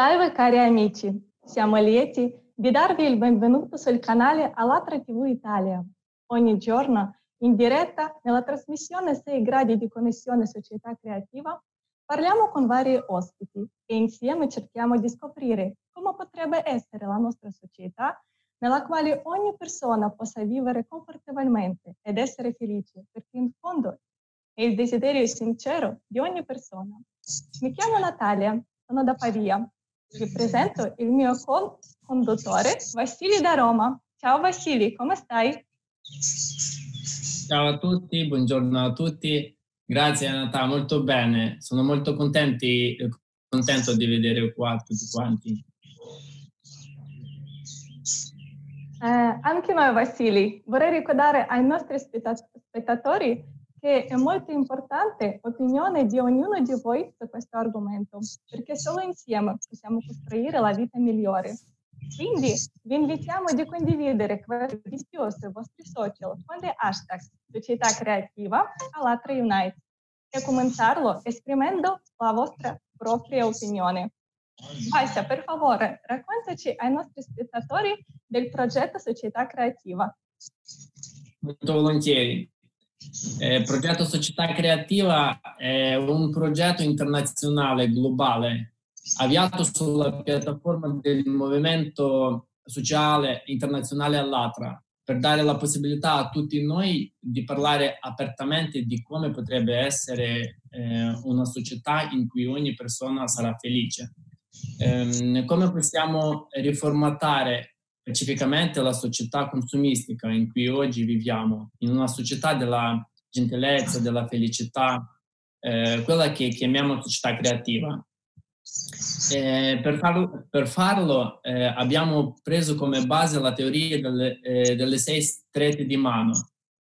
Salve cari amici, siamo lieti di darvi il benvenuto sul canale Alatra TV Italia. Ogni giorno in diretta nella trasmissione 6 gradi di connessione società creativa parliamo con vari ospiti e insieme cerchiamo di scoprire come potrebbe essere la nostra società nella quale ogni persona possa vivere confortabilmente ed essere felice, perché in fondo è il desiderio sincero di ogni persona. Mi chiamo Natalia, sono da Pavia vi presento il mio conduttore Vassili da Roma. Ciao Vassili, come stai? Ciao a tutti, buongiorno a tutti. Grazie Anata, molto bene. Sono molto contenti, contento di vedere qua tutti quanti. Eh, anche noi Vassili, vorrei ricordare ai nostri spettatori che è molto importante l'opinione di ognuno di voi su questo argomento, perché solo insieme possiamo costruire la vita migliore. Quindi vi invitiamo a condividere questo video sui vostri social con le hashtag Società Creativa Alatra Unite e commentarlo esprimendo la vostra propria opinione. Vassia, per favore, raccontaci ai nostri spettatori del progetto Società Creativa. Molto volentieri. Eh, progetto Società Creativa è un progetto internazionale, globale, avviato sulla piattaforma del Movimento Sociale Internazionale all'Atra, per dare la possibilità a tutti noi di parlare apertamente di come potrebbe essere eh, una società in cui ogni persona sarà felice. Eh, come possiamo riformatare specificamente la società consumistica in cui oggi viviamo, in una società della gentilezza, della felicità, eh, quella che chiamiamo società creativa. Eh, per farlo, per farlo eh, abbiamo preso come base la teoria delle, eh, delle sei strette di mano.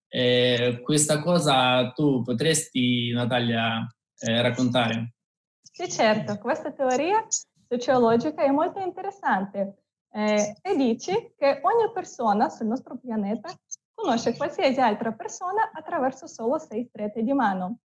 Eh, questa cosa tu potresti, Natalia, eh, raccontare? Sì, certo, questa teoria sociologica è molto interessante eh, e dice che ogni persona sul nostro pianeta conosce qualsiasi altra persona attraverso solo sei strette di mano.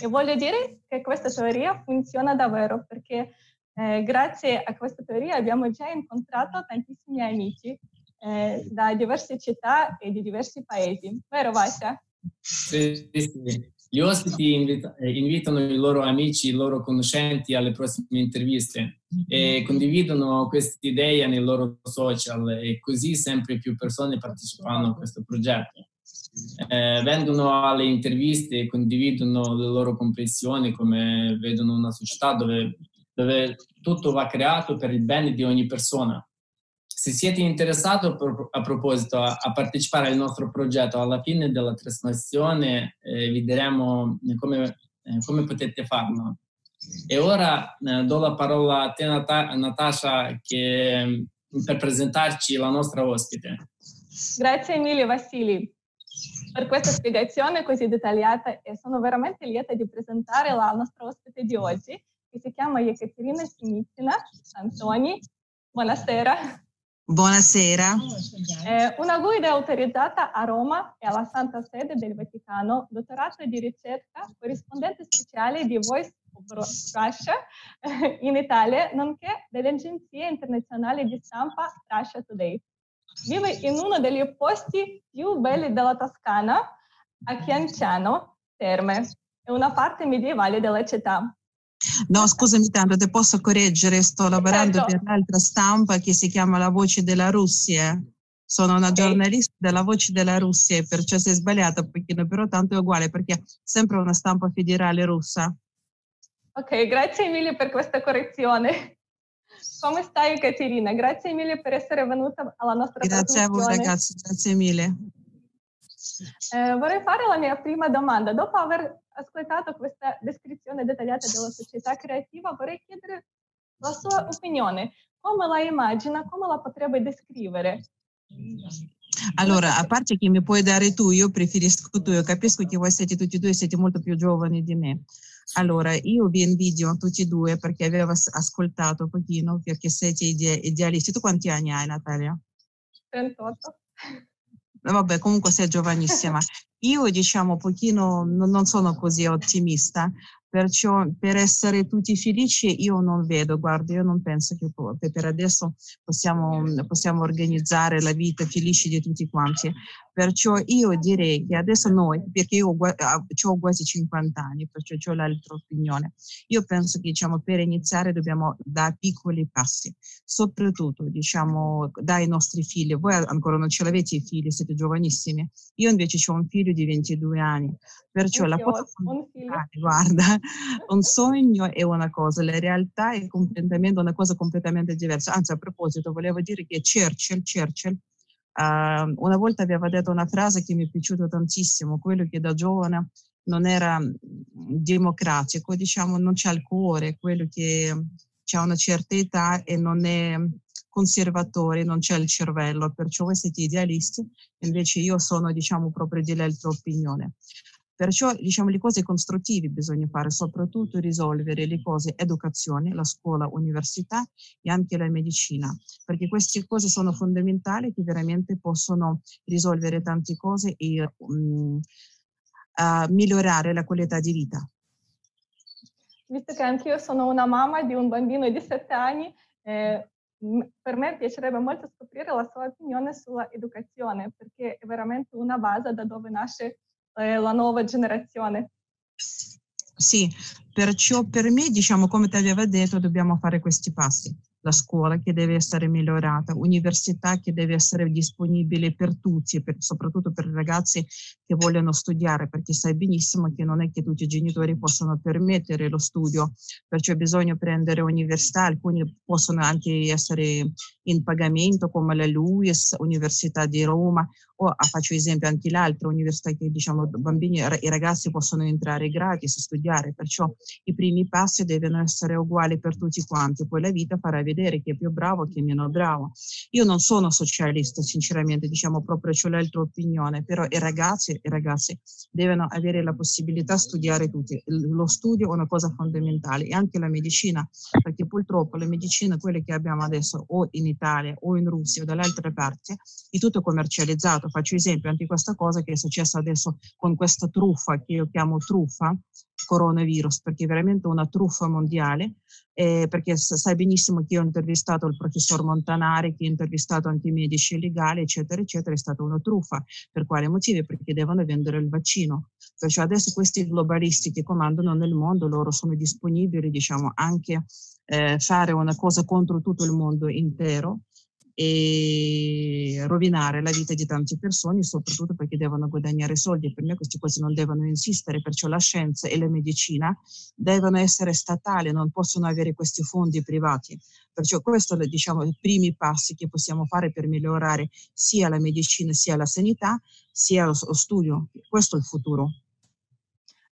E voglio dire che questa teoria funziona davvero perché eh, grazie a questa teoria abbiamo già incontrato tantissimi amici eh, da diverse città e di diversi paesi. Vero Vascia? Sì, sì. Gli ospiti invita- eh, invitano i loro amici, i loro conoscenti alle prossime interviste e mm-hmm. condividono queste idee nei loro social e così sempre più persone partecipano a questo progetto. Eh, vengono alle interviste e condividono le loro comprensioni come vedono una società dove, dove tutto va creato per il bene di ogni persona se siete interessati a proposito a, partecipare al nostro progetto, alla fine della trasmissione eh, vi diremo come, eh, come, potete farlo. E ora eh, do la parola a te Nat- Natasha che, per presentarci la nostra ospite. Grazie mille Vassili per questa spiegazione così dettagliata e sono veramente lieta di presentare la nostra ospite di oggi che si chiama Ekaterina Simitina Antoni. Buonasera. Buonasera. Eh, una guida autorizzata a Roma e alla Santa Sede del Vaticano, dottorato di ricerca, corrispondente speciale di Voice of Russia eh, in Italia, nonché dell'agenzia internazionale di stampa Russia Today. Vive in uno degli posti più belli della Toscana, a Chianciano Terme, è una parte medievale della città. No, scusami tanto, ti posso correggere, sto lavorando certo. per un'altra stampa che si chiama La Voce della Russia. Sono una giornalista della Voce della Russia, perciò è sbagliata un pochino, però tanto è uguale perché è sempre una stampa federale russa. Ok, grazie mille per questa correzione. Come stai Caterina? Grazie mille per essere venuta alla nostra Grazie a voi ragazzi, grazie mille. Eh, vorrei fare la mia prima domanda. Dopo aver ascoltato questa descrizione dettagliata della società creativa, vorrei chiedere la sua opinione. Come la immagina, come la potrebbe descrivere? Allora, a parte che mi puoi dare tu, io preferisco tu, io capisco che voi siete tutti e due, siete molto più giovani di me. Allora, io vi invidio tutti e due perché avevo ascoltato un pochino, perché siete ide- idealisti. Tu quanti anni hai, Natalia? 38 vabbè, comunque sei giovanissima. Io diciamo pochino non sono così ottimista Perciò per essere tutti felici io non vedo, guarda, io non penso che, per adesso possiamo, possiamo, organizzare la vita felice di tutti quanti. Perciò io direi che adesso noi, perché io ah, ho quasi 50 anni, perciò ho l'altra opinione, io penso che diciamo, per iniziare dobbiamo da piccoli passi, soprattutto diciamo, dai nostri figli. Voi ancora non ce l'avete i figli, siete giovanissimi. Io invece ho un figlio di 22 anni, perciò la cosa guarda, un sogno è una cosa, la realtà è completamente una cosa completamente diversa. Anzi, a proposito, volevo dire che Churchill, Churchill uh, una volta aveva detto una frase che mi è piaciuta tantissimo, quello che da giovane non era democratico, diciamo, non c'è il cuore, quello che ha una certa età e non è conservatore, non c'è il cervello, perciò voi siete idealisti, invece io sono, diciamo, proprio dell'altra opinione. Perciò diciamo le cose costruttive bisogna fare, soprattutto risolvere le cose educazione, la scuola, università e anche la medicina, perché queste cose sono fondamentali che veramente possono risolvere tante cose e um, uh, migliorare la qualità di vita. Visto che anch'io sono una mamma di un bambino di sette anni, eh, per me piacerebbe molto scoprire la sua opinione sull'educazione, perché è veramente una base da dove nasce la nuova generazione. Sì, perciò per me, diciamo, come ti aveva detto, dobbiamo fare questi passi la scuola che deve essere migliorata, università che deve essere disponibile per tutti, per, soprattutto per i ragazzi che vogliono studiare, perché sai benissimo che non è che tutti i genitori possono permettere lo studio, perciò bisogna prendere università, alcuni possono anche essere in pagamento come la LUIS, Università di Roma, o ah, faccio esempio anche l'altra università che diciamo bambini e ragazzi possono entrare gratis, studiare, perciò i primi passi devono essere uguali per tutti quanti, poi la vita farà vedere chi è più bravo, chi è meno bravo. Io non sono socialista, sinceramente, diciamo proprio c'ho l'altra opinione, però i ragazzi, i ragazzi devono avere la possibilità di studiare tutti. Lo studio è una cosa fondamentale e anche la medicina, perché purtroppo la medicina, quelle che abbiamo adesso o in Italia o in Russia o dalle altre parti, è tutto commercializzato. Faccio esempio anche questa cosa che è successa adesso con questa truffa che io chiamo truffa, coronavirus, perché è veramente una truffa mondiale, eh, perché sai benissimo che io ho intervistato il professor Montanari, che ho intervistato anche i medici legali, eccetera, eccetera, è stata una truffa. Per quale motivo? Perché devono vendere il vaccino. Perciò adesso questi globalisti che comandano nel mondo, loro sono disponibili, diciamo, anche eh, fare una cosa contro tutto il mondo intero e rovinare la vita di tante persone, soprattutto perché devono guadagnare soldi. Per me queste cose non devono insistere, perciò la scienza e la medicina devono essere statali, non possono avere questi fondi privati. Perciò questo è diciamo, i primi passi che possiamo fare per migliorare sia la medicina, sia la sanità, sia lo studio. Questo è il futuro.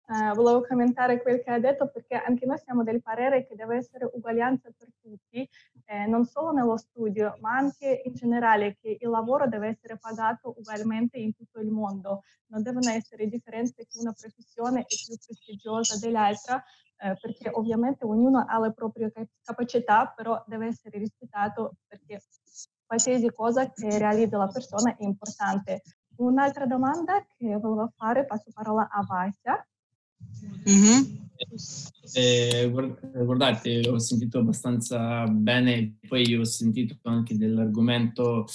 Uh, volevo commentare quel che ha detto perché anche noi siamo del parere che deve essere uguaglianza per tutti, eh, non solo nello studio, ma anche in generale che il lavoro deve essere pagato ugualmente in tutto il mondo. Non devono essere differenze che una professione è più prestigiosa dell'altra, eh, perché ovviamente ognuno ha le proprie capacità, però deve essere rispettato perché qualsiasi cosa che realizza la persona è importante. Un'altra domanda che volevo fare, passo parola a Vasya. Mm-hmm. Eh, guardate, ho sentito abbastanza bene, poi ho sentito anche dell'argomento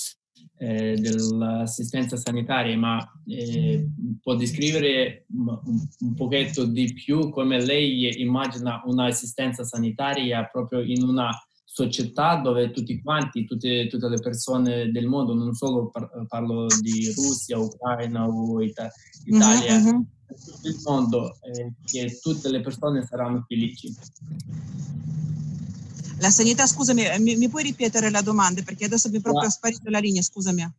eh, dell'assistenza sanitaria, ma eh, può descrivere un, un pochetto di più come lei immagina un'assistenza sanitaria proprio in una società dove tutti quanti, tutte, tutte le persone del mondo, non solo par- parlo di Russia, Ucraina o Ita- Italia, mm-hmm il mondo eh, che tutte le persone saranno felici. La sanità, scusami, eh, mi, mi puoi ripetere la domanda perché adesso mi è proprio sparito la linea, scusami.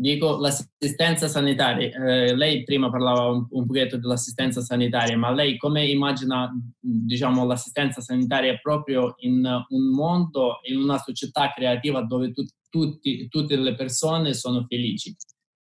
Dico l'assistenza sanitaria. Eh, lei prima parlava un, un pochetto dell'assistenza sanitaria, ma lei come immagina diciamo, l'assistenza sanitaria proprio in un mondo, in una società creativa dove tu, tutti, tutte le persone sono felici?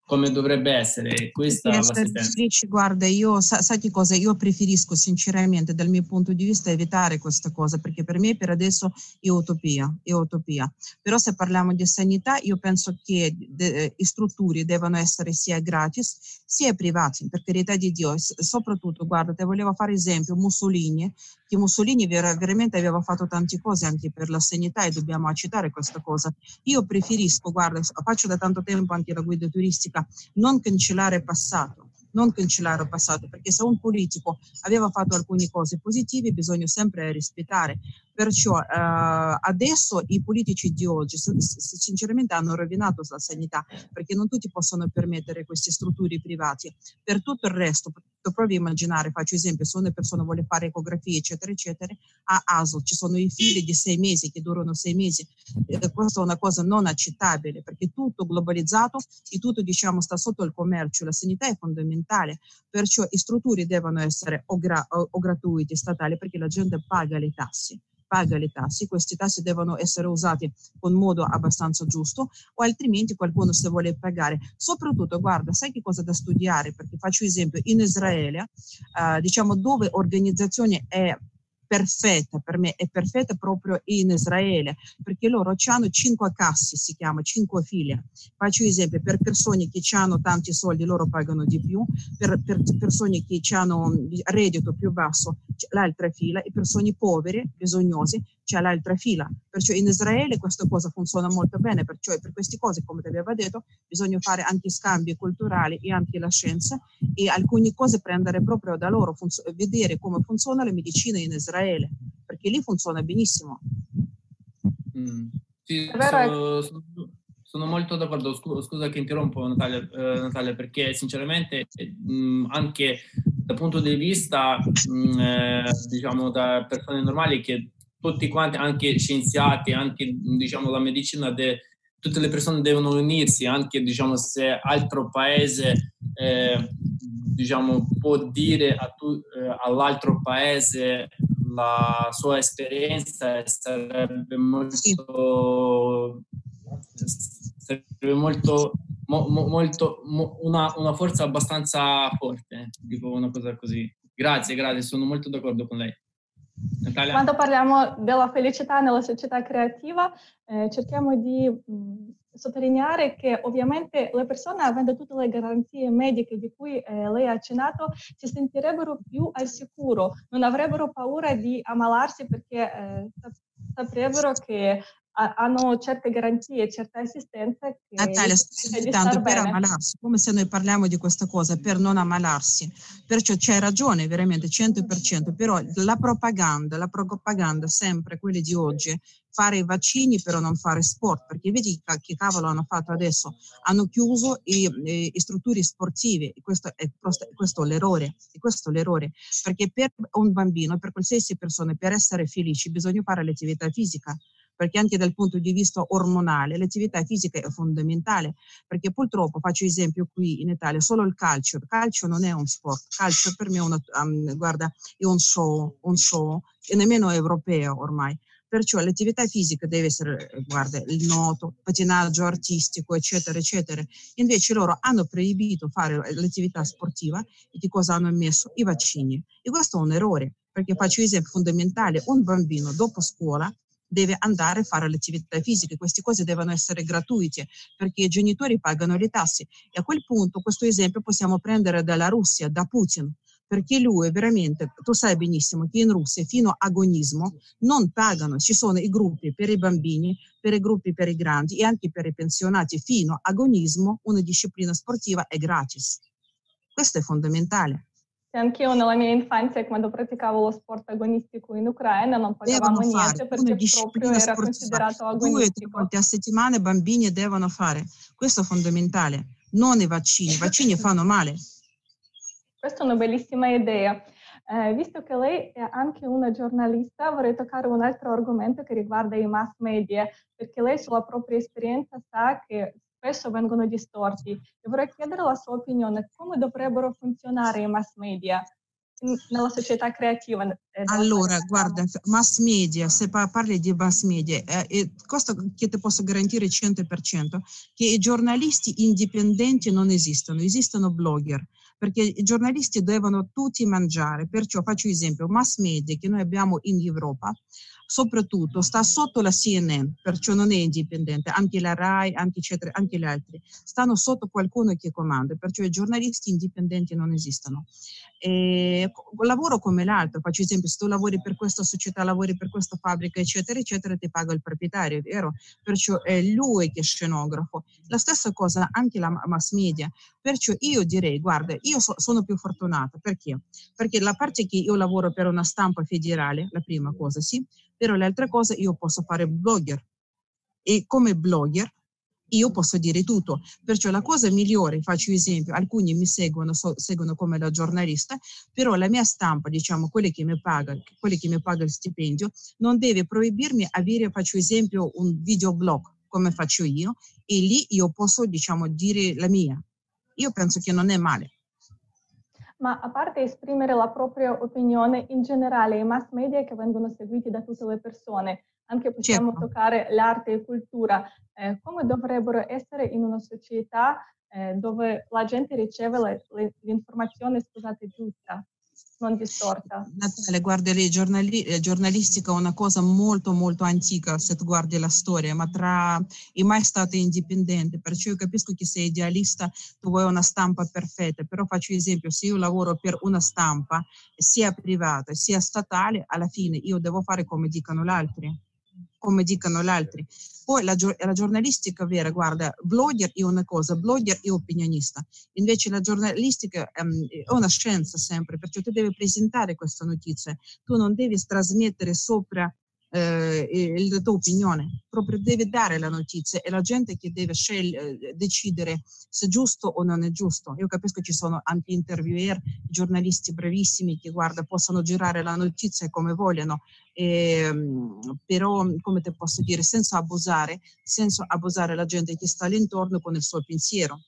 Come dovrebbe essere questa l'assistenza. Guarda, io sa, sai che cosa? Io preferisco sinceramente dal mio punto di vista evitare questa cosa perché per me per adesso è utopia, è utopia. Però se parliamo di sanità io penso che de, i strutture devono essere sia gratis sia privati, per carità di Dio. Soprattutto, guarda, te volevo fare esempio Mussolini, che Mussolini ver- veramente aveva fatto tante cose anche per la sanità e dobbiamo accettare questa cosa. Io preferisco, guarda, faccio da tanto tempo anche la guida turistica politica, non cancellare passato, non cancellare il passato, perché se un politico aveva fatto alcune cose positive bisogna sempre rispettare. Perciò eh, adesso i politici di oggi sinceramente hanno rovinato la sanità perché non tutti possono permettere queste strutture private. Per tutto il resto, provi a immaginare, faccio esempio, se una persona vuole fare ecografie eccetera eccetera, a ASL ci sono i fili di sei mesi che durano sei mesi. Eh, questa è una cosa non accettabile perché tutto globalizzato e tutto diciamo sta sotto il commercio, la sanità è fondamentale, perciò le strutture devono essere o, gra- o gratuite, statali perché la gente paga le tasse paga le tasse, queste tasse devono essere usate con modo abbastanza giusto o altrimenti qualcuno se vuole pagare. Soprattutto, guarda, sai che cosa da studiare? Perché faccio esempio, in Israele, eh, diciamo dove organizzazione è perfetta per me, è perfetta proprio in Israele, perché loro hanno cinque casse, si chiama, cinque file. Faccio esempio, per persone che hanno tanti soldi loro pagano di più, per, per persone che hanno reddito più basso l'altra fila e persone povere, bisognose, c'è l'altra fila. Perciò in Israele questa cosa funziona molto bene, perciò per queste cose, come ti avevo detto, bisogna fare anche scambi culturali e anche la scienza e alcune cose prendere proprio da loro, vedere come funziona la medicina in Israele, perché lì funziona benissimo. Mm. Sì, sono, sono, molto d'accordo, scusa, scusa che interrompo Natalia, eh, Natalia perché sinceramente mh, mm, anche dal punto di vista mh, mm, eh, diciamo da persone normali che tutti quanti, anche scienziati, anche diciamo la medicina, de, tutte le persone devono unirsi, anche diciamo se altro paese eh, diciamo, può dire tu, eh, all'altro paese la sua esperienza sarebbe molto, sarebbe molto, mo, molto mo, una, una forza abbastanza forte, dico una cosa così. Grazie, grazie, sono molto d'accordo con lei. Natalia. Quando parliamo della felicità nella società creativa, eh, cerchiamo di mh, sottolineare che ovviamente le persone, avendo tutte le garanzie mediche di cui eh, lei ha accennato, si sentirebbero più al sicuro, non avrebbero paura di ammalarsi perché eh, saprebbero che hanno certe garanzie, certa assistenza. Che Natalia, tanto per bene. ammalarsi, come se noi parliamo di questa cosa, per non ammalarsi. Perciò c'è ragione, veramente, 100%, però la propaganda, la propaganda sempre, quelle di oggi, fare i vaccini però non fare sport, perché vedi che cavolo hanno fatto adesso? Hanno chiuso i, i, i strutture sportive, questo è, questo è l'errore, questo è l'errore, perché per un bambino, per qualsiasi persona, per essere felici bisogna fare l'attività fisica, perché anche dal punto di vista ormonale l'attività fisica è fondamentale, perché purtroppo, faccio esempio qui in Italia, solo il calcio, il calcio non è un sport, il calcio per me è, una, um, guarda, è un show, un show, e nemmeno europeo ormai. Perciò l'attività fisica deve essere, guarda, il nuoto, patinaggio artistico, eccetera, eccetera. Invece loro hanno proibito fare l'attività sportiva e di cosa hanno messo? I vaccini. E questo è un errore, perché faccio esempio fondamentale, un bambino dopo scuola deve andare a fare le attività fisiche, queste cose devono essere gratuite perché i genitori pagano le tasse e a quel punto questo esempio possiamo prendere dalla Russia, da Putin, perché lui veramente, tu sai benissimo che in Russia fino a agonismo non pagano, ci sono i gruppi per i bambini, per i gruppi per i grandi e anche per i pensionati, fino a agonismo una disciplina sportiva è gratis. Questo è fondamentale. Anch'io nella mia infanzia, quando praticavo lo sport agonistico in Ucraina, non pagavamo devono niente perché proprio era considerato agonistico. Due o tre volte a settimana i bambini devono fare. Questo è fondamentale, non i vaccini. I vaccini fanno male. Questa è una bellissima idea. Eh, visto che lei è anche una giornalista, vorrei toccare un altro argomento che riguarda i mass media, perché lei sulla propria esperienza sa che spesso vengono distorti. E vorrei chiedere la sua opinione, come dovrebbero funzionare i mass media? nella società creativa. Eh, allora, guarda, mass media, se parli di mass media, eh, questo che ti posso garantire 100%, che i giornalisti indipendenti non esistono, esistono blogger, perché i giornalisti devono tutti mangiare, perciò faccio esempio, mass media che noi abbiamo in Europa, soprattutto sta sotto la CNN, perciò non è indipendente, anche la RAI, anche, eccetera, anche gli altri, stanno sotto qualcuno che comanda, perciò i giornalisti indipendenti non esistono. E lavoro come l'altro, faccio esempio, se tu lavori per questa società, lavori per questa fabbrica, eccetera, eccetera, ti paga il proprietario, vero? Perciò è lui che è scenografo. La stessa cosa anche la mass media. Perciò io direi, guarda, io so, sono più fortunata, perché? Perché la parte che io lavoro per una stampa federale, la prima cosa, sì, però l'altra cosa io posso fare blogger e come blogger io posso dire tutto. Perciò la cosa migliore, faccio esempio, alcuni mi seguono, so, seguono come la giornalista, però la mia stampa, diciamo, quelli che mi paga, quelli che mi paga il stipendio, non deve proibirmi avere, faccio esempio, un videoblog come faccio io e lì io posso, diciamo, dire la mia. Io penso che non è male. Ma a parte esprimere la propria opinione, in generale i mass media che vengono seguiti da tutte le persone, anche possiamo certo. toccare l'arte e cultura, eh, come dovrebbero essere in una società eh, dove la gente riceve le, le, l'informazione, scusate, giusta? non distorta. Natale, guarda, lei giornali- giornalistica è una cosa molto molto antica se tu guardi la storia, ma tra è mai stata indipendente, perciò io capisco che sei idealista, tu vuoi una stampa perfetta, però faccio esempio, se io lavoro per una stampa, sia privata sia statale, alla fine io devo fare come dicono gli altri come dicono gli altri. Poi la, la, giornalistica vera, guarda, blogger è una cosa, blogger è opinionista. Invece la giornalistica um, è una scienza sempre, perché tu devi presentare questa notizia, tu non devi trasmettere sopra eh, la tua opinione, proprio deve dare la notizia e la gente che deve scegliere, eh, decidere se è giusto o non è giusto. Io capisco ci sono anche interviewer, giornalisti bravissimi che guarda, possono girare la notizia come vogliono, eh, però come ti posso dire, senza abusare, senza abusare la gente che sta all'intorno con il suo pensiero.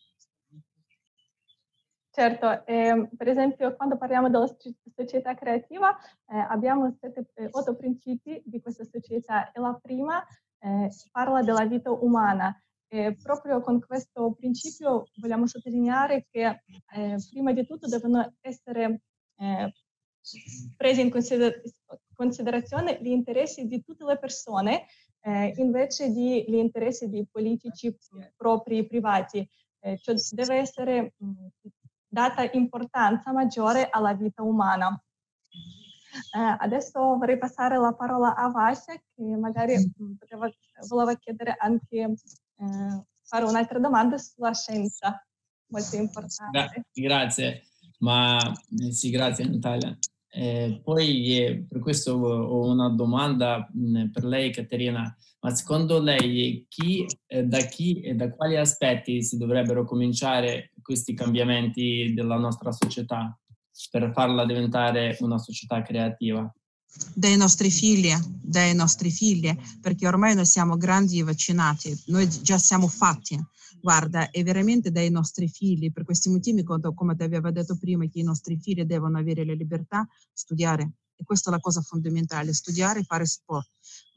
Certo, eh, per esempio quando parliamo della società creativa eh, abbiamo sette, eh, otto principi di questa società e la prima eh, parla della vita umana. E proprio con questo principio vogliamo sottolineare che eh, prima di tutto devono essere eh, presi in consider- considerazione gli interessi di tutte le persone invece degli interessi di politici propri, privati. cioè deve essere data importanza maggiore alla vita umana. Eh, adesso vorrei passare la parola a Vasya, che magari mm. poteva, voleva chiedere anche, eh, fare un'altra domanda sulla scienza, molto importante. grazie, ma eh, sì, grazie Natalia. Eh, poi eh, per questo ho una domanda mh, per lei Caterina, ma secondo lei chi, eh, da chi e da quali aspetti si dovrebbero cominciare questi cambiamenti della nostra società per farla diventare una società creativa? Dai nostri figli, dai nostri figli, perché ormai noi siamo grandi e vaccinati, noi già siamo fatti guarda, è veramente dai nostri figli, per questi motivi, come ti avevo detto prima, che i nostri figli devono avere la libertà, studiare, e questa è la cosa fondamentale, studiare e fare sport.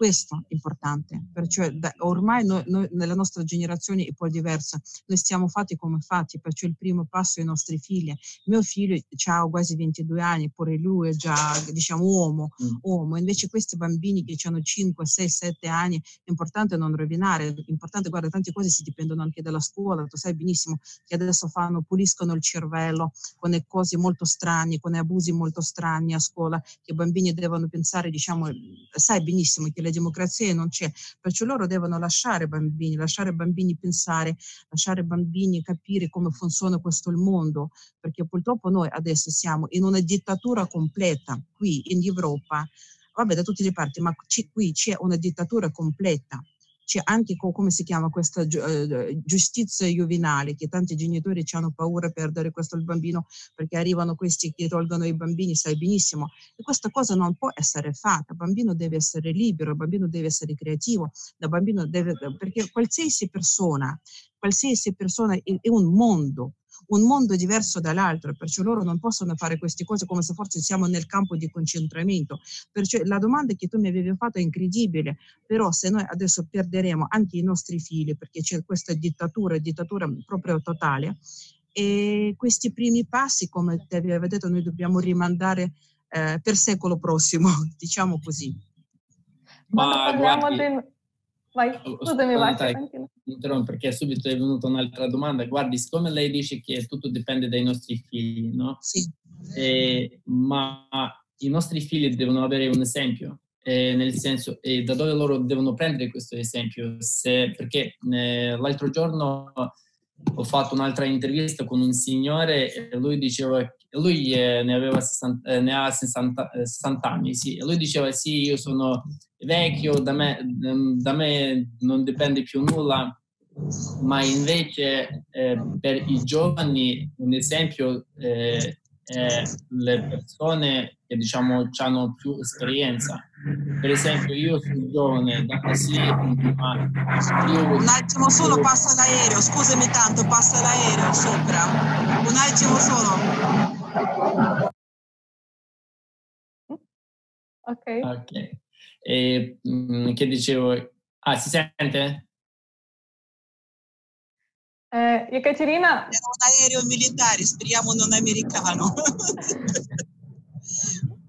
Questo è importante, perciò da, ormai noi, noi, nella nostra generazione è un po' diversa, noi stiamo fatti come fatti, perciò il primo passo è i nostri figli. Mio figlio ha quasi 22 anni, pure lui è già, diciamo, uomo, mm. uomo. invece questi bambini che hanno 5, 6, 7 anni, è importante non rovinare, è importante, guarda, tante cose si dipendono anche dalla scuola, tu sai benissimo che adesso fanno, puliscono il cervello con le cose molto strane, con abusi molto strani a scuola, che i bambini devono pensare, diciamo, sai benissimo che la democrazia non c'è, perciò loro devono lasciare bambini, lasciare bambini pensare, lasciare bambini capire come funziona questo mondo, perché purtroppo noi adesso siamo in una dittatura completa qui in Europa, vabbè da tutte le parti, ma qui c'è una dittatura completa c'è anche come si chiama questa uh, giustizia juvenile, che tanti genitori hanno paura di perdere questo il bambino perché arrivano questi che tolgono i bambini, sai benissimo. E questa cosa non può essere fatta, il bambino deve essere libero, il bambino deve essere creativo, il bambino deve, perché qualsiasi persona, qualsiasi persona è un mondo, un mondo diverso dall'altro, perciò loro non possono fare queste cose come se forse siamo nel campo di concentramento. Perciò la domanda che tu mi avevi fatto è incredibile, però se noi adesso perderemo anche i nostri figli, perché c'è questa dittatura, dittatura proprio totale, e questi primi passi, come ti avevo detto, noi dobbiamo rimandare eh, per secolo prossimo, diciamo così. Ma parliamo guardi, di... Vai, scusami, vai. Interrompo perché subito è venuta un'altra domanda. Guardi, siccome lei dice che tutto dipende dai nostri figli, no? Sì. Eh, ma i nostri figli devono avere un esempio, eh, nel senso, e da dove loro devono prendere questo esempio? Se, perché eh, l'altro giorno ho fatto un'altra intervista con un signore e lui diceva lui eh, ne, aveva 60, eh, ne ha 60, 60, eh, anni sì, e lui diceva sì io sono vecchio da me, ehm, da me non dipende più nulla ma invece eh, per i giovani un esempio eh, è le persone che diciamo hanno più esperienza per esempio, io sono giovane, da così, ma io... Un attimo solo, passa l'aereo, scusami tanto, passa l'aereo sopra. Un attimo solo. Ok. Ok. E, mh, mm, che dicevo? Ah, si sente? Eh, Ekaterina... Era un aereo militare, speriamo non americano.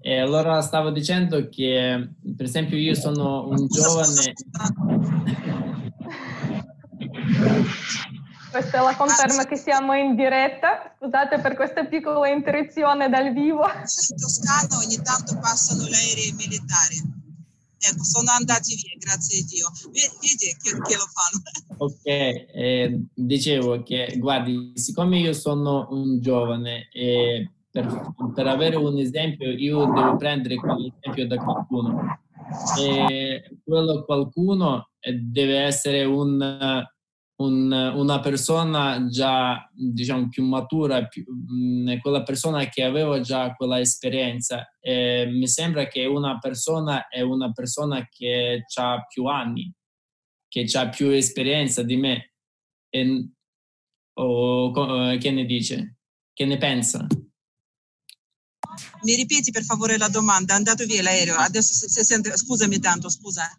E allora stavo dicendo che, per esempio, io sono un giovane. Questa è la conferma che siamo in diretta. Scusate per questa piccola interruzione dal vivo. In Toscana ogni tanto passano gli aerei militari. Ecco, sono andati via, grazie a Dio. Vedi che, che lo fanno. Ok, eh, dicevo che, guardi, siccome io sono un giovane e per, per, avere un esempio io devo prendere quell'esempio da qualcuno e quello qualcuno deve essere un, un, una persona già diciamo più matura più, mm, quella persona che aveva già quella esperienza. E mi sembra che una persona è una persona che ha più anni che ha più esperienza di me. E, o che ne dice? Che ne pensa? Mi ripeti per favore la domanda? È andato via l'aereo, adesso si, sente, scusami tanto, scusa.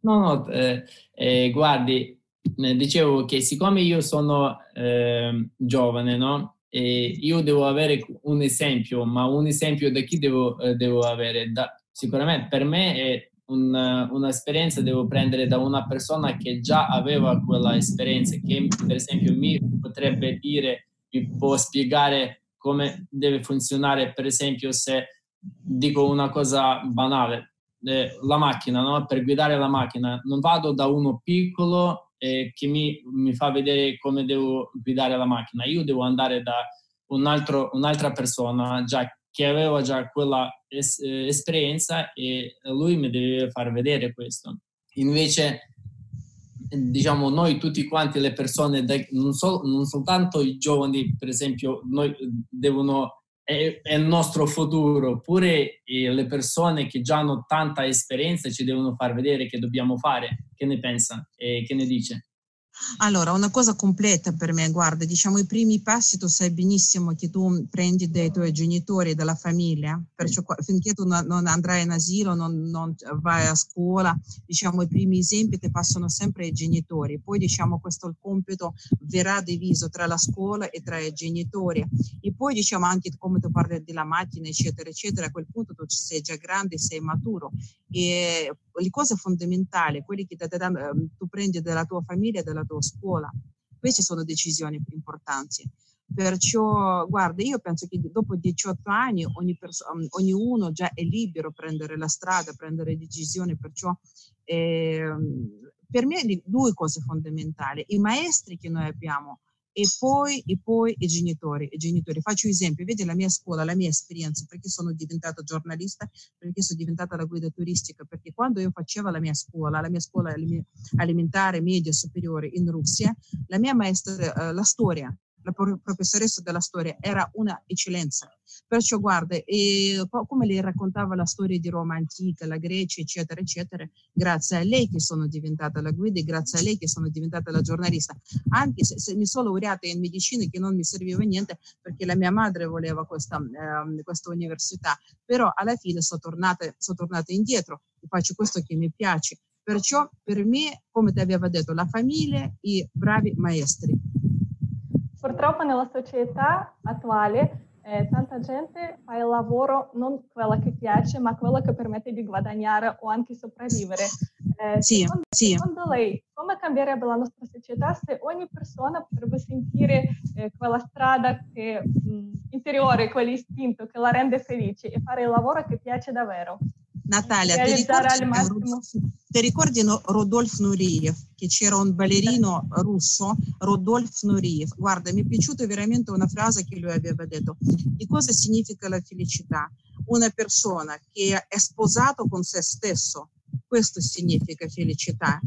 No, no, eh, eh, guardi, eh, dicevo che siccome io sono ehm, giovane, no? E io devo avere un esempio, ma un esempio da chi devo, eh, devo avere? Da, sicuramente per me è un, un'esperienza devo prendere da una persona che già aveva quella esperienza, che per esempio mi potrebbe dire, mi può spiegare come deve funzionare, per esempio, se dico una cosa banale, eh, la macchina, no? per guidare la macchina, non vado da uno piccolo eh, che mi, mi, fa vedere come devo guidare la macchina, io devo andare da un altro, un'altra persona già che aveva già quella es- eh, esperienza e lui mi deve far vedere questo. Invece diciamo noi tutti quanti le persone, non, so, non soltanto i giovani, per esempio, noi devono, è, è, il nostro futuro, pure le persone che già hanno tanta esperienza ci devono far vedere che dobbiamo fare. Che ne pensa e che ne dice? Allora, una cosa completa per me, guarda, diciamo i primi passi tu sai benissimo che tu prendi dai tuoi genitori, dalla famiglia, perciò finché tu non andrai in asilo, non, non, vai a scuola, diciamo i primi esempi ti passano sempre ai genitori, poi diciamo questo il compito verrà diviso tra la scuola e tra i genitori. E poi diciamo anche come tu parli della macchina eccetera eccetera, a quel punto tu sei già grande, sei maturo. E le cose fondamentali, quelle che ehm, tu prendi dalla tua famiglia dalla tua scuola, queste sono decisioni importanti. Perciò, guarda, io penso che dopo 18 anni ogni perso- ehm, ognuno già è libero a prendere la strada, prendere decisioni, perciò eh, per me due cose fondamentali. I maestri che noi abbiamo e poi, e poi i genitori, i genitori. Faccio esempio, vedi la mia scuola, la mia esperienza, perché sono diventata giornalista, perché sono diventata la guida turistica, perché quando io facevo la mia scuola, la mia scuola alimentare, media, superiore in Russia, la mia maestra, eh, la storia, la professoressa della storia era una eccellenza. Perciò guarda, e, come lei raccontava la storia di Roma antica, la Grecia, eccetera, eccetera, grazie a lei che sono diventata la guida e grazie a lei che sono diventata la giornalista. Anche se, se mi sono laureata in medicina che non mi serviva niente perché la mia madre voleva questa, eh, questa università, però alla fine sono tornata, sono tornata indietro faccio questo che mi piace. Perciò per me, come ti aveva detto, la famiglia e bravi maestri. Purtroppo nella società attuale eh, tanta gente fa il lavoro non quello che piace, ma quello che permette di guadagnare o anche sopravvivere. Eh, sì, secondo, sì. secondo, lei, come cambierebbe la nostra società se ogni persona potrebbe sentire eh, quella strada che, mh, interiore, quell'istinto che la rende felice e fare il lavoro che piace davvero? Natalia, ti ricordi, ti ricordi Rodolfo Nureyev, che c'era un ballerino russo, Rodolfo Nureyev? Guarda, mi è piaciuta veramente una frase che lui aveva detto. Di cosa significa la felicità? Una persona che è sposato con se stesso, questo significa felicità.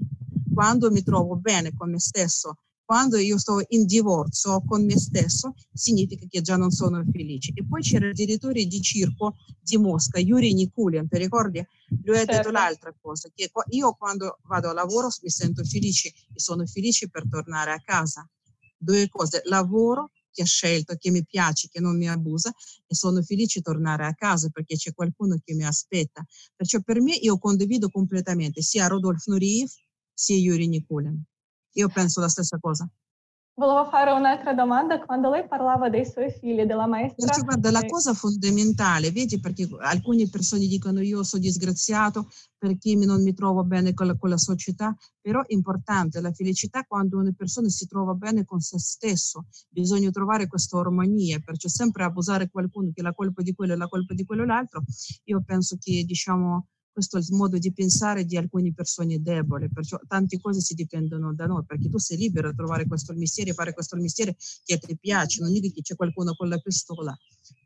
Quando mi trovo bene con me stesso, quando io sto in divorzio con me stesso, significa che già non sono felice. E poi c'era il direttore di circo di Mosca, Yuri Nikulin, ti ricordi? Lui ha certo. detto l'altra cosa, che io quando vado a lavoro mi sento felice e sono felice per tornare a casa. Due cose, lavoro che ho scelto, che mi piace, che non mi abusa e sono felice di tornare a casa perché c'è qualcuno che mi aspetta. Perciò per me io condivido completamente sia Rodolfo Nureyev sia Yuri Nikulin. Io penso la stessa cosa. Volevo fare un'altra domanda. Quando lei parlava dei suoi figli, della maestra... Perché guarda, la cosa fondamentale, vedi, perché alcune persone dicono io sono disgraziato perché non mi trovo bene con la, con la società, però è importante la felicità quando una persona si trova bene con se stesso. Bisogna trovare questa armonia, perciò sempre abusare qualcuno che è la colpa di quello e la colpa di quello l'altro. Io penso che, diciamo, questo è il modo di pensare di alcune persone deboli, perciò tante cose si dipendono da noi, perché tu sei libero di trovare questo mestiere, fare questo mestiere che ti piace, non dico che c'è qualcuno con la pistola,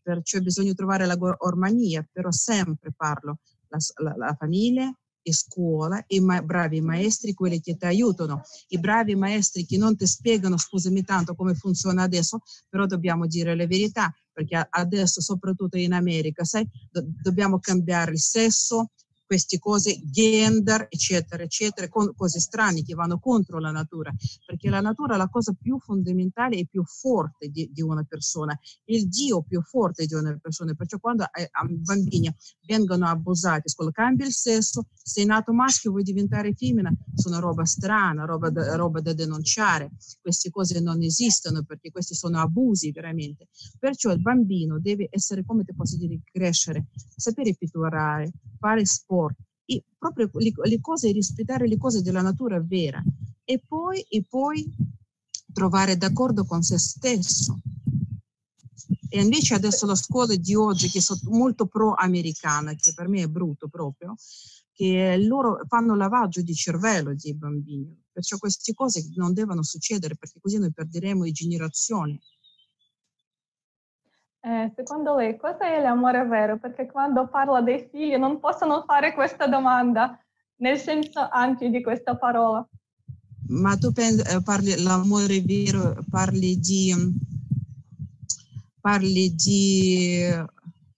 perciò bisogna trovare la armonia, però sempre parlo, la, la, la famiglia, e scuola, i ma- bravi maestri, quelli che ti aiutano, i bravi maestri che non ti spiegano, scusami tanto, come funziona adesso, però dobbiamo dire la verità, perché adesso, soprattutto in America, sai, do- dobbiamo cambiare il sesso, queste cose gender, eccetera, eccetera, con cose strane che vanno contro la natura, perché la natura è la cosa più fondamentale e più forte di, di una persona, il Dio più forte di una persona, perciò quando eh, bambini vengono abusati, quando cambia il sesso, sei nato maschio vuoi diventare femmina, sono roba strana, roba da, roba da denunciare, queste cose non esistono perché questi sono abusi veramente, perciò il bambino deve essere, come ti posso dire, crescere, sapere pitturare, fare sport, sport, e proprio le, le cose, rispettare le cose della natura vera e poi, e poi trovare d'accordo con se stesso. E invece adesso la scuola di oggi, che è molto pro-americana, che per me è brutto proprio, che loro fanno lavaggio di cervello dei bambini. Perciò queste cose non devono succedere perché così noi perderemo generazioni. Eh, secondo lei cosa è l'amore vero? Perché quando parla dei figli non possono fare questa domanda nel senso ampio di questa parola. Ma tu pensi, eh, parli l'amore vero, parli di, parli di...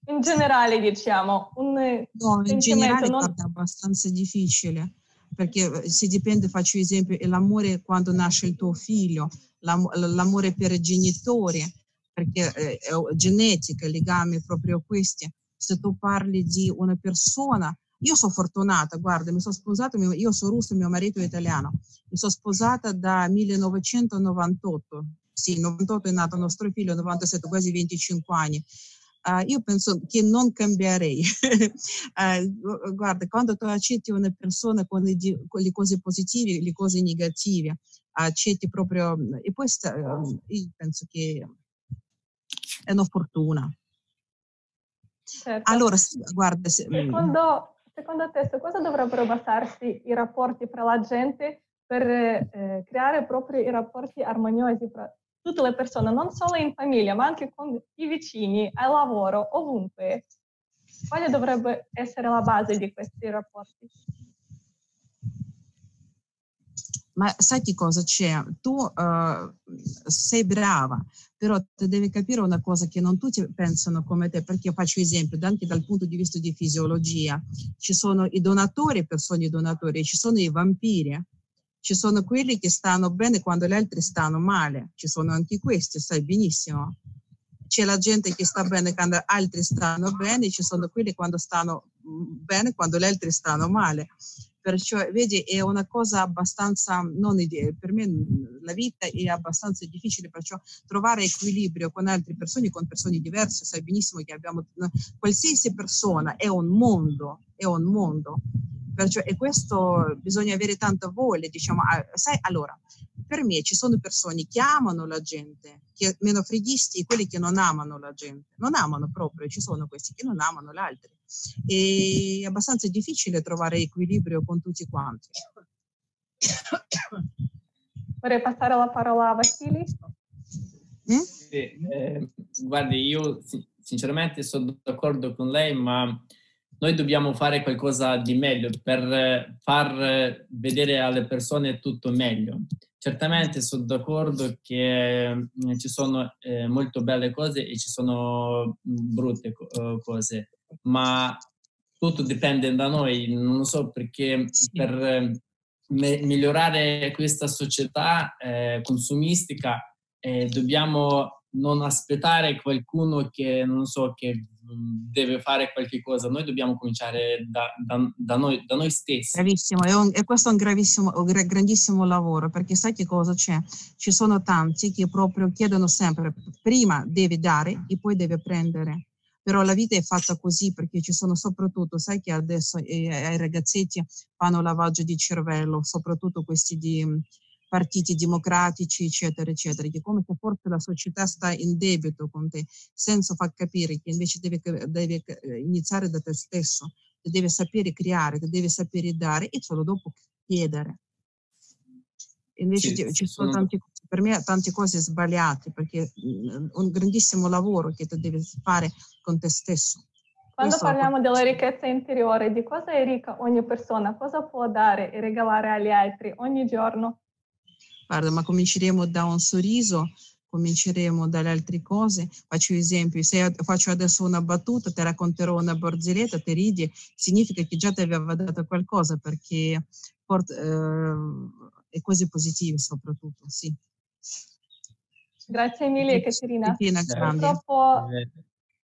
In generale diciamo. Un no, in generale non... è abbastanza difficile perché si dipende, faccio esempio, l'amore quando nasce il tuo figlio, l'amore per i genitori, perché è genetica, legami proprio questi. Se tu parli di una persona, io sono fortunata, guarda, mi sono sposata, io sono russa, mio marito è italiano, mi sono sposata da 1998, sì, 98 è nato nostro figlio, 97, quasi 25 anni. Uh, io penso che non cambierei. uh, guarda, quando tu accetti una persona con le, con le cose positive, le cose negative, accetti proprio... E poi sta, uh, io penso che è una fortuna. Certo. Allora, guarda, se, mm. secondo, secondo te su cosa dovrebbero basarsi i rapporti fra la gente per eh, creare proprio i rapporti armoniosi fra tutte le persone, non solo in famiglia, ma anche con i vicini, al lavoro, ovunque? Quale dovrebbe essere la base di questi rapporti? Ma sai che cosa c'è? Tu uh, sei brava, però tu devi capire una cosa che non tutti pensano come te, perché io faccio esempio anche dal punto di vista di fisiologia. Ci sono i donatori, persone donatori, ci sono i vampiri, ci sono quelli che stanno bene quando gli altri stanno male, ci sono anche questi, sai benissimo. C'è la gente che sta bene quando altri stanno bene, ci sono quelli quando stanno mm, bene quando gli altri stanno male. Perciò, vedi, è una cosa abbastanza, non idea, per me la vita è abbastanza difficile, perciò trovare equilibrio con altre persone, con persone diverse, sai benissimo che abbiamo, qualsiasi persona è un mondo, è un mondo. Perciò, e questo bisogna avere tanta voglia, diciamo, sai, allora, per me ci sono persone che amano la gente, che meno freghisti, quelli che non amano la gente, non amano proprio, ci sono questi che non amano gli altri e è abbastanza difficile trovare equilibrio con tutti quanti. Vorrei passare la parola a Vasili. Mm? Sì, eh, guardi, io sinceramente sono d'accordo con lei, ma noi dobbiamo fare qualcosa di meglio per far vedere alle persone tutto meglio. Certamente sono d'accordo che eh, ci sono eh, molto belle cose e ci sono brutte co- eh, cose, ma tutto dipende da noi. Non so perché sì. per me- migliorare questa società eh, consumistica eh, dobbiamo non aspettare qualcuno che, non so, che deve fare qualche cosa, noi dobbiamo cominciare da, da, da, noi, da noi, stessi. Bravissimo, è un, e questo è un, gravissimo, un grandissimo lavoro, perché sai che cosa c'è? Ci sono tanti che proprio chiedono sempre, prima devi dare e poi devi prendere. Però la vita è fatta così perché ci sono soprattutto, sai che adesso eh, ai ragazzetti fanno lavaggio di cervello, soprattutto questi di partiti democratici, eccetera, eccetera, che come se forse la società sta in debito con te, senza far capire che invece devi, devi eh, iniziare da te stesso, che devi sapere creare, che devi sapere dare e solo dopo chiedere. Invece sì, ci sono, sono tanti, per me tante cose sbagliate perché mm, un grandissimo lavoro che tu devi fare con te stesso. Quando Questo parliamo della ricchezza interiore, di cosa è ricca ogni persona? Cosa può dare e regalare agli altri ogni giorno? Guarda, ma cominceremo da un sorriso, cominceremo dalle altre cose. Faccio esempio, se faccio adesso una battuta, ti racconterò una barzelletta, ti ridi, significa che già ti aveva dato qualcosa perché port, eh, è cose positive soprattutto, sì. Grazie mille Caterina. Purtroppo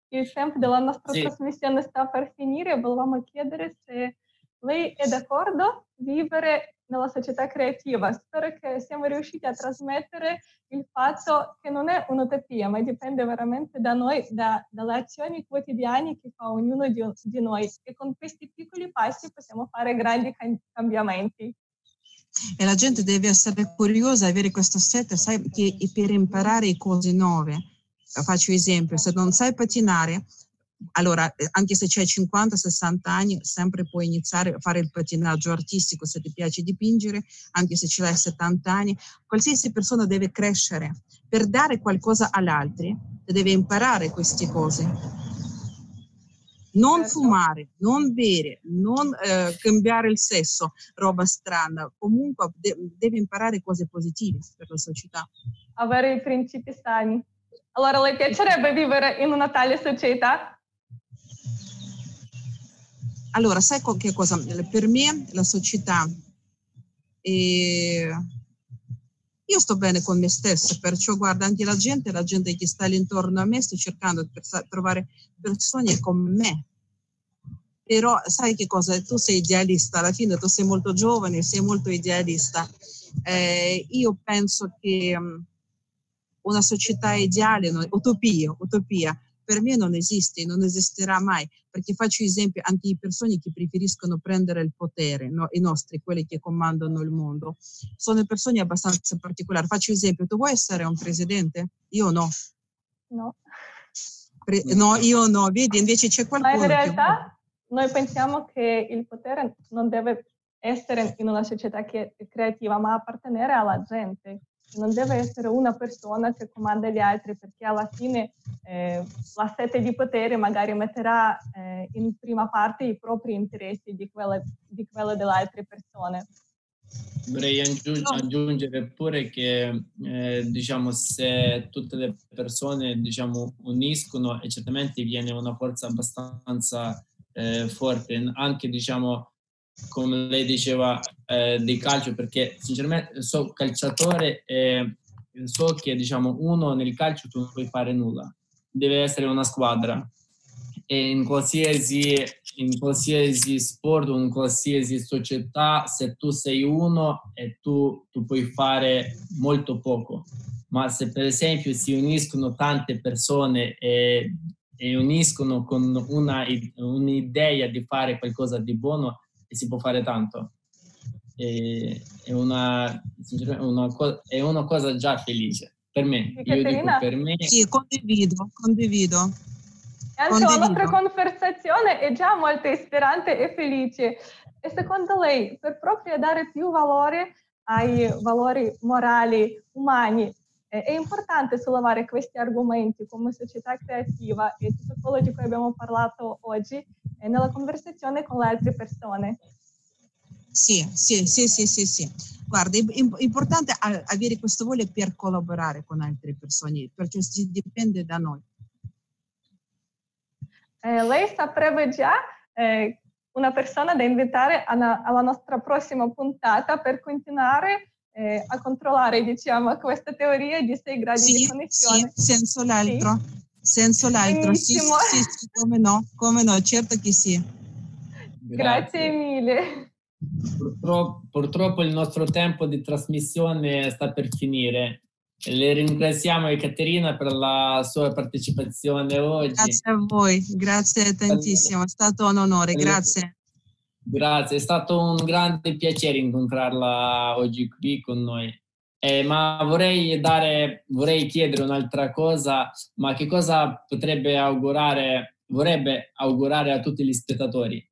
il tempo della nostra sì. trasmissione sta per finire, volevamo chiedere se lei è d'accordo vivere nella società creativa. Spero che siamo riusciti a trasmettere il fatto che non è un'utopia, ma dipende veramente da noi, da, dalle azioni quotidiane che fa ognuno di, di, noi e con questi piccoli passi possiamo fare grandi cambiamenti. E la gente deve essere curiosa, avere questo set, sai, che per imparare cose nuove. Faccio esempio, se non sai pattinare, allora, eh, anche se c'hai 50-60 anni, sempre puoi iniziare a fare il pattinaggio artistico se ti piace dipingere, anche se ce l'hai 70 anni. Qualsiasi persona deve crescere per dare qualcosa agli altri, deve imparare queste cose. Non certo. fumare, non bere, non eh, cambiare il sesso, roba strana. Comunque de- deve imparare cose positive per la società. Avere i principi sani. Allora, le piacerebbe vivere in una tale società? Allora, sai che cosa? Per me la società, eh, io sto bene con me stessa, perciò guarda anche la gente, la gente che sta intorno a me, sto cercando di trovare persone come me. Però sai che cosa? Tu sei idealista, alla fine tu sei molto giovane, sei molto idealista. Eh, io penso che um, una società ideale, no, utopia, utopia, per me non esiste, non esisterà mai, perché faccio esempio anche di persone che preferiscono prendere il potere, no? i nostri, quelli che comandano il mondo, sono persone abbastanza particolari. Faccio esempio, tu vuoi essere un presidente? Io no. No. Pre- no, io no, vedi, invece c'è qualcuno. Ma in realtà che... noi pensiamo che il potere non deve essere in una società che è creativa, ma appartenere alla gente non deve essere una persona che comanda gli altri perché alla fine eh, la sete di potere magari metterà eh, in prima parte i propri interessi di quelle, di quelle delle altre persone. Vorrei aggiungere pure che eh, diciamo, se tutte le persone diciamo, uniscono, certamente viene una forza abbastanza eh, forte, anche diciamo, come lei diceva eh, di calcio, perché sinceramente so calciatore e so che diciamo, uno nel calcio tu non puoi fare nulla, deve essere una squadra e in qualsiasi, in qualsiasi sport in qualsiasi società, se tu sei uno e tu, tu puoi fare molto poco. Ma se per esempio si uniscono tante persone e, e uniscono con una, un'idea di fare qualcosa di buono, si può fare tanto. E, è, una, una, è una cosa già felice per me. Io dico per me. Sì, condivido, condivido. Anche la nostra conversazione è già molto ispirante e felice. E secondo lei, per proprio dare più valore ai valori morali, umani, è importante sollevare questi argomenti come società creativa e tutto quello di cui abbiamo parlato oggi nella conversazione con le altre persone. Sì, sì, sì, sì, sì, sì. Guarda, è importante avere questo voglia per collaborare con altre persone, perché dipende da noi. Eh, lei saprebbe già eh, una persona da invitare alla, nostra prossima puntata per continuare eh, a controllare, diciamo, questa teoria di sei gradi sì, di connessione. Sì, senza l'altro. Sì. Senza l'altro, sì, sì, sì, come no, come no, certo che sì. Grazie, Grazie mille. Purtroppo, purtroppo il nostro tempo di trasmissione sta per finire. Le ringraziamo Ekaterina per la sua partecipazione oggi. Grazie a voi, grazie tantissimo, è stato un onore, grazie. Grazie, è stato un grande piacere incontrarla oggi qui con noi. Eh, ma vorrei, dare, vorrei chiedere un'altra cosa, ma che cosa potrebbe augurare, vorrebbe augurare a tutti gli spettatori?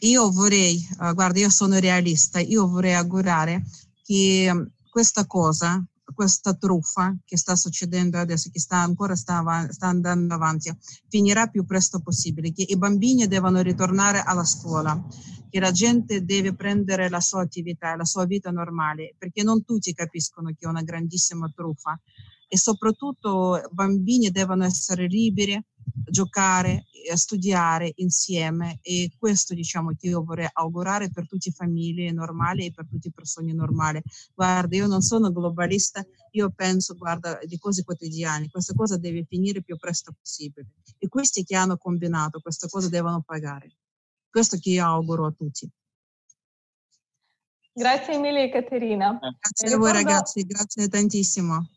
Io vorrei, uh, guarda, io sono realista, io vorrei augurare che questa cosa, questa truffa che sta succedendo adesso, che sta ancora sta, sta andando avanti, finirà più presto possibile, che i bambini devono ritornare alla scuola, che la gente deve prendere la sua attività, la sua vita normale, perché non tutti capiscono che è una grandissima truffa. E soprattutto i bambini devono essere liberi, giocare, studiare insieme e questo diciamo che io vorrei augurare per tutte le famiglie normali e per tutte le persone normali. Guarda, io non sono globalista, io penso, guarda, di cose quotidiane, questa cosa deve finire più presto possibile e questi che hanno combinato questa cosa devono pagare. Questo che io auguro a tutti. Grazie mille Caterina. Grazie a voi ragazzi, grazie tantissimo.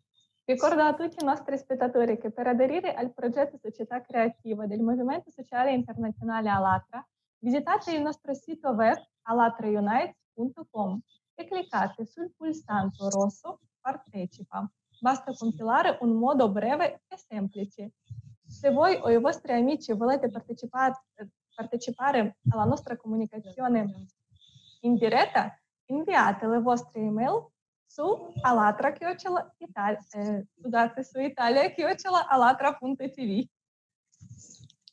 Ricordo a i nostri spettatori che per aderire al progetto Società Creativa del Movimento Sociale Internazionale Alatra, visitate il nostro sito web alatraunites.com e cliccate sul pulsante rosso Partecipa. Basta compilare un modo breve e semplice. Se voi o i vostri amici volete partecipare alla nostra comunicazione in diretta, inviate le vostre email su Alatra Chiocciola Italia, eh, scusate, su Italia Chiocciola alatra.tv.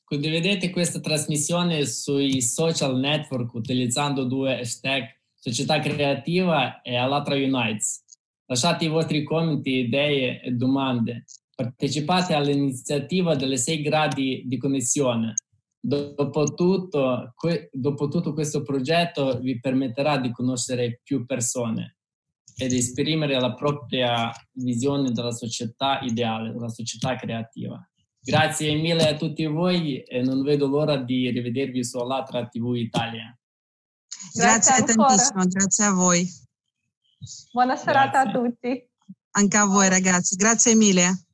Condividete questa trasmissione sui social network utilizzando due hashtag Società Creativa e Alatra Unites. Lasciate i vostri commenti, idee e domande. Partecipate all'iniziativa delle 6 gradi di connessione. Dopotutto, que, dopo tutto questo progetto vi permetterà di conoscere più persone ed esprimere la propria visione della società ideale, della società creativa. Grazie mille a tutti voi e non vedo l'ora di rivedervi su Alatra TV Italia. Grazie, grazie tantissimo, grazie a voi. Buona serata grazie. a tutti. Anche a voi ragazzi, grazie mille.